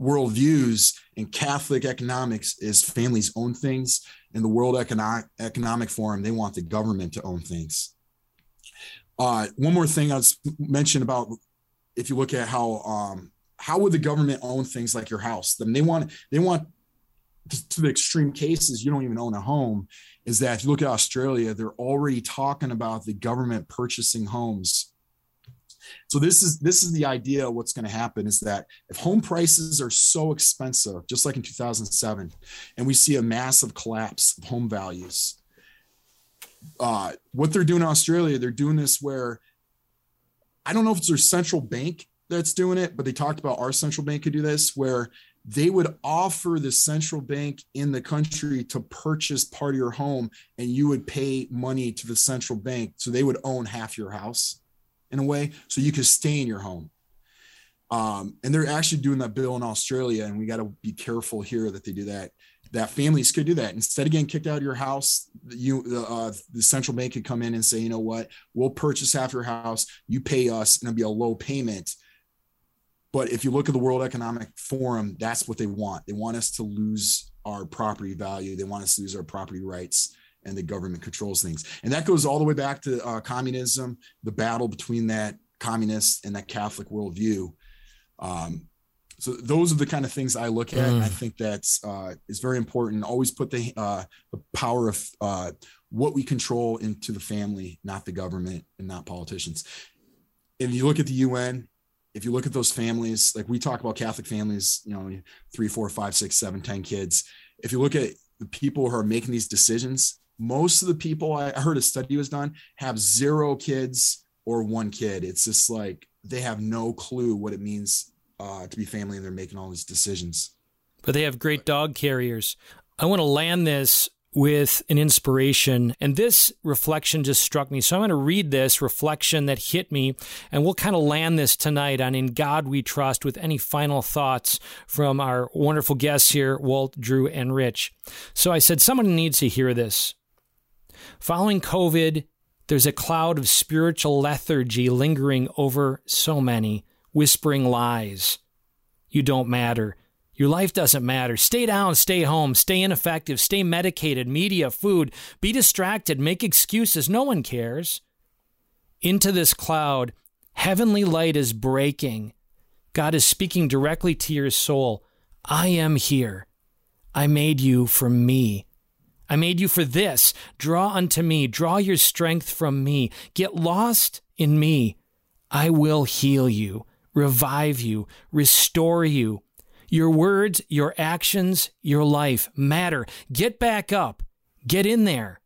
worldviews in Catholic economics is families own things. In the World Economic Economic Forum, they want the government to own things. Uh, one more thing I was mentioned about if you look at how um, how would the government own things like your house? Then they want they want to the extreme cases you don't even own a home. Is that if you look at Australia, they're already talking about the government purchasing homes. So this is this is the idea what's going to happen is that if home prices are so expensive, just like in 2007, and we see a massive collapse of home values, uh, what they're doing in Australia, they're doing this where I don't know if it's their central bank that's doing it, but they talked about our central bank could do this where they would offer the central bank in the country to purchase part of your home and you would pay money to the central bank. So they would own half your house in a way so you could stay in your home. Um, and they're actually doing that bill in Australia, and we got to be careful here that they do that that families could do that. Instead of getting kicked out of your house you uh, the central bank could come in and say you know what? We'll purchase half your house. You pay us and it'll be a low payment. But if you look at the world economic forum that's what they want. They want us to lose our property value. They want us to lose our property rights and the government controls things. And that goes all the way back to uh, communism the battle between that communist and that catholic worldview. Um, so those are the kind of things I look at. Mm. I think that's uh, is very important. Always put the uh, the power of uh, what we control into the family, not the government and not politicians. If you look at the UN, if you look at those families, like we talk about Catholic families, you know, three, four, five, six, seven, ten kids. If you look at the people who are making these decisions, most of the people I heard a study was done have zero kids or one kid. It's just like they have no clue what it means uh, to be family and they're making all these decisions.
But they have great dog carriers. I want to land this with an inspiration. And this reflection just struck me. So I'm going to read this reflection that hit me, and we'll kind of land this tonight on In God We Trust with any final thoughts from our wonderful guests here, Walt, Drew, and Rich. So I said, someone needs to hear this. Following COVID, there's a cloud of spiritual lethargy lingering over so many whispering lies. You don't matter. Your life doesn't matter. Stay down, stay home, stay ineffective, stay medicated, media, food, be distracted, make excuses. No one cares. Into this cloud, heavenly light is breaking. God is speaking directly to your soul. I am here. I made you for me. I made you for this. Draw unto me. Draw your strength from me. Get lost in me. I will heal you, revive you, restore you. Your words, your actions, your life matter. Get back up. Get in there.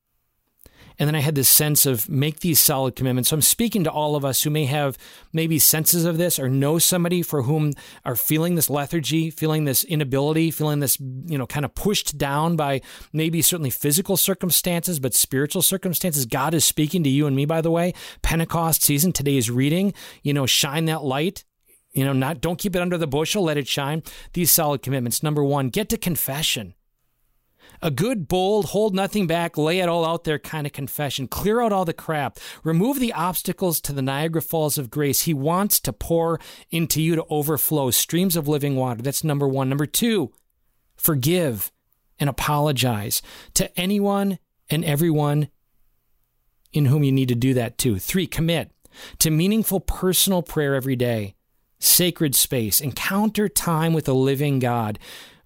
And then I had this sense of make these solid commitments. So I'm speaking to all of us who may have maybe senses of this or know somebody for whom are feeling this lethargy, feeling this inability, feeling this, you know, kind of pushed down by maybe certainly physical circumstances, but spiritual circumstances. God is speaking to you and me, by the way. Pentecost season, today's reading, you know, shine that light you know not don't keep it under the bushel let it shine these solid commitments number one get to confession a good, bold, hold nothing back, lay it all out there kind of confession. Clear out all the crap. Remove the obstacles to the Niagara Falls of grace. He wants to pour into you to overflow streams of living water. That's number one. Number two, forgive and apologize to anyone and everyone in whom you need to do that to. Three, commit to meaningful personal prayer every day, sacred space, encounter time with a living God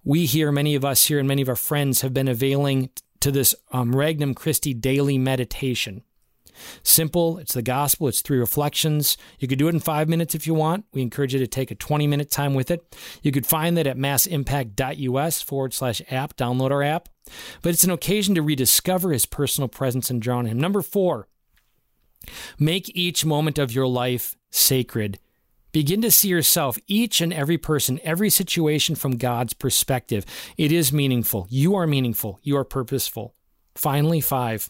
we here, many of us here, and many of our friends have been availing to this um, Regnum Christi daily meditation. Simple, it's the gospel, it's three reflections. You could do it in five minutes if you want. We encourage you to take a 20 minute time with it. You could find that at massimpact.us forward slash app. Download our app. But it's an occasion to rediscover his personal presence and draw on him. Number four, make each moment of your life sacred. Begin to see yourself, each and every person, every situation from God's perspective. It is meaningful. You are meaningful. You are purposeful. Finally, five,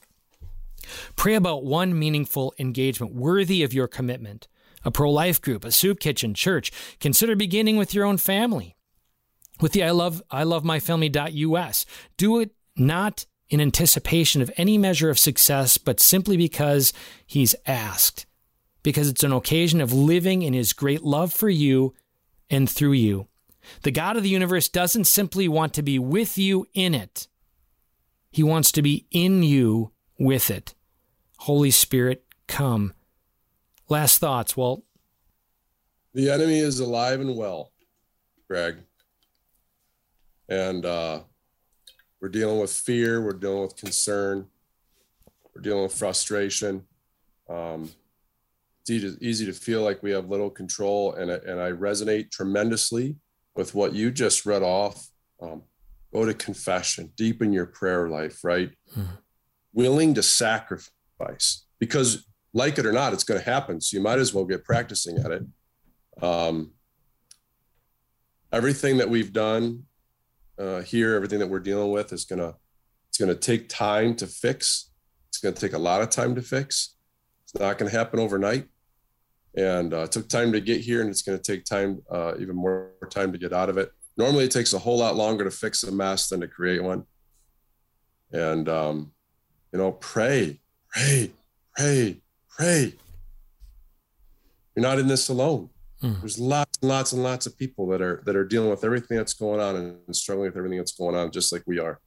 pray about one meaningful engagement worthy of your commitment. A pro life group, a soup kitchen, church. Consider beginning with your own family. With the I love I love my family.us. Do it not in anticipation of any measure of success, but simply because he's asked because it's an occasion of living in His great love for you and through you. The God of the universe doesn't simply want to be with you in it, He wants to be in you with it. Holy Spirit, come. Last thoughts, Walt.
The enemy is alive and well, Greg. And uh, we're dealing with fear, we're dealing with concern, we're dealing with frustration. Um, it's easy to, easy to feel like we have little control and, and i resonate tremendously with what you just read off. Um, go to confession deepen your prayer life right? Mm-hmm. willing to sacrifice because like it or not it's going to happen so you might as well get practicing at it. Um, everything that we've done uh, here everything that we're dealing with is going to it's going to take time to fix. It's going to take a lot of time to fix. It's not going to happen overnight and uh, took time to get here and it's going to take time uh, even more time to get out of it. Normally it takes a whole lot longer to fix a mess than to create one. And um, you know pray pray pray pray. You're not in this alone. Mm. there's lots and lots and lots of people that are that are dealing with everything that's going on and struggling with everything that's going on just like we are.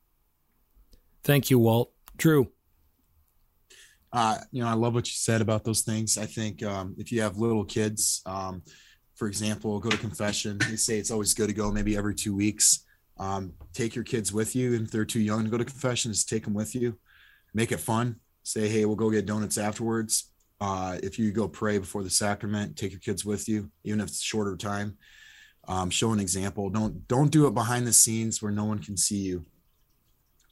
Thank you walt. Drew
uh, you know, I love what you said about those things. I think um, if you have little kids, um, for example, go to confession. They say it's always good to go maybe every two weeks. Um, take your kids with you. And if they're too young to go to confession, just take them with you. Make it fun. Say, hey, we'll go get donuts afterwards. Uh, if you go pray before the sacrament, take your kids with you, even if it's shorter time. Um, show an example. Don't don't do it behind the scenes where no one can see you.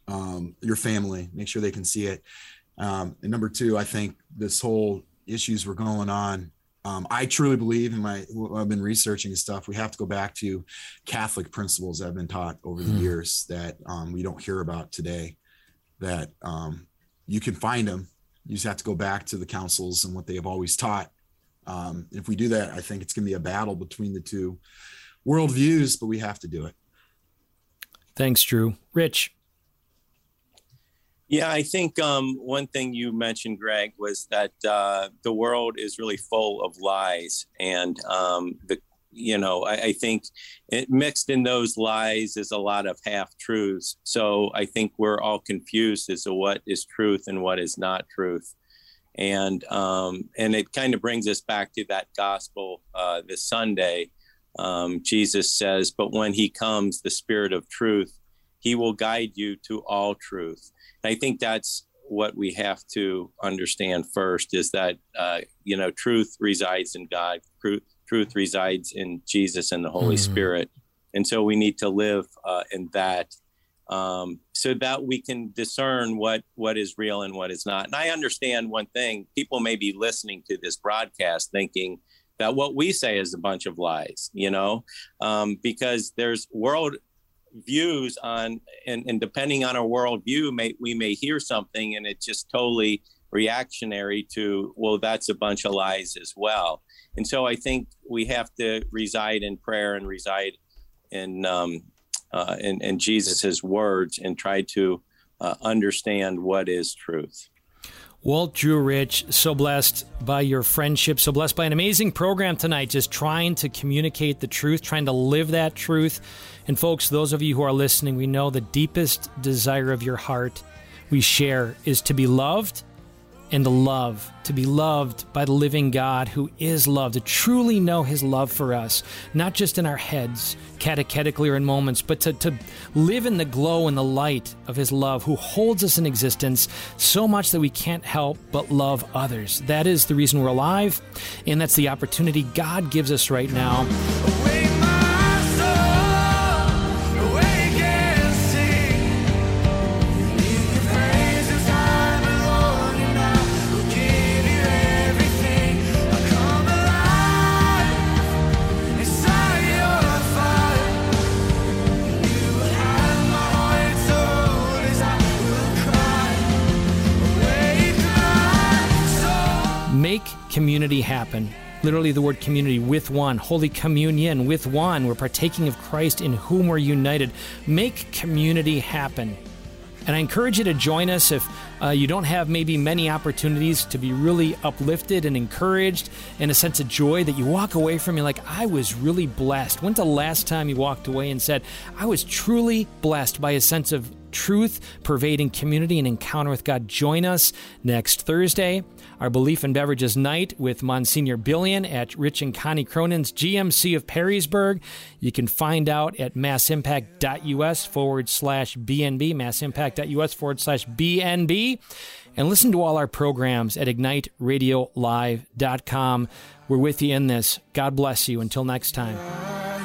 Um, your family, make sure they can see it. Um, and number two, I think this whole issues were going on. Um, I truly believe in my, I've been researching and stuff. We have to go back to Catholic principles that have been taught over the mm. years that um, we don't hear about today. That um, you can find them. You just have to go back to the councils and what they have always taught. Um, if we do that, I think it's going to be a battle between the two worldviews, but we have to do it.
Thanks, Drew. Rich.
Yeah, I think um, one thing you mentioned, Greg, was that uh, the world is really full of lies, and um, the you know I, I, think it mixed in those lies is a lot of half truths. So I think we're all confused as to what is truth and what is not truth, and um, and it kind of brings us back to that gospel uh, this Sunday um, Jesus says, But when he comes, the Spirit of truth, he will guide you to all truth. And I think that's what we have to understand first is that, uh, you know, truth resides in God, truth, truth resides in Jesus and the Holy mm-hmm. Spirit. And so we need to live uh, in that um, so that we can discern what what is real and what is not. And I understand one thing: people may be listening to this broadcast thinking that what we say is a bunch of lies, you know, um, because there's world views on, and, and depending on our worldview, may, we may hear something and it's just totally reactionary to, well, that's a bunch of lies as well. And so I think we have to reside in prayer and reside in um, uh, in, in Jesus's words and try to uh, understand what is truth.
Walt Drew Rich, so blessed by your friendship, so blessed by an amazing program tonight, just trying to communicate the truth, trying to live that truth. And folks, those of you who are listening, we know the deepest desire of your heart we share is to be loved and to love, to be loved by the living God who is love, to truly know his love for us, not just in our heads, catechetically or in moments, but to, to live in the glow and the light of his love, who holds us in existence so much that we can't help but love others. That is the reason we're alive, and that's the opportunity God gives us right now. Community happen. Literally, the word community with one, Holy Communion with one. We're partaking of Christ in whom we're united. Make community happen. And I encourage you to join us if uh, you don't have maybe many opportunities to be really uplifted and encouraged and a sense of joy that you walk away from. you like, I was really blessed. When's the last time you walked away and said, I was truly blessed by a sense of truth pervading community and encounter with God? Join us next Thursday our Belief in Beverages night with Monsignor Billian at Rich and Connie Cromly's GMC of Perrysburg. You can find out at massimpact.us forward slash BNB, massimpact.us forward slash BNB. And listen to all our programs at igniteradiolive.com. We're with you in this. God bless you. Until next time.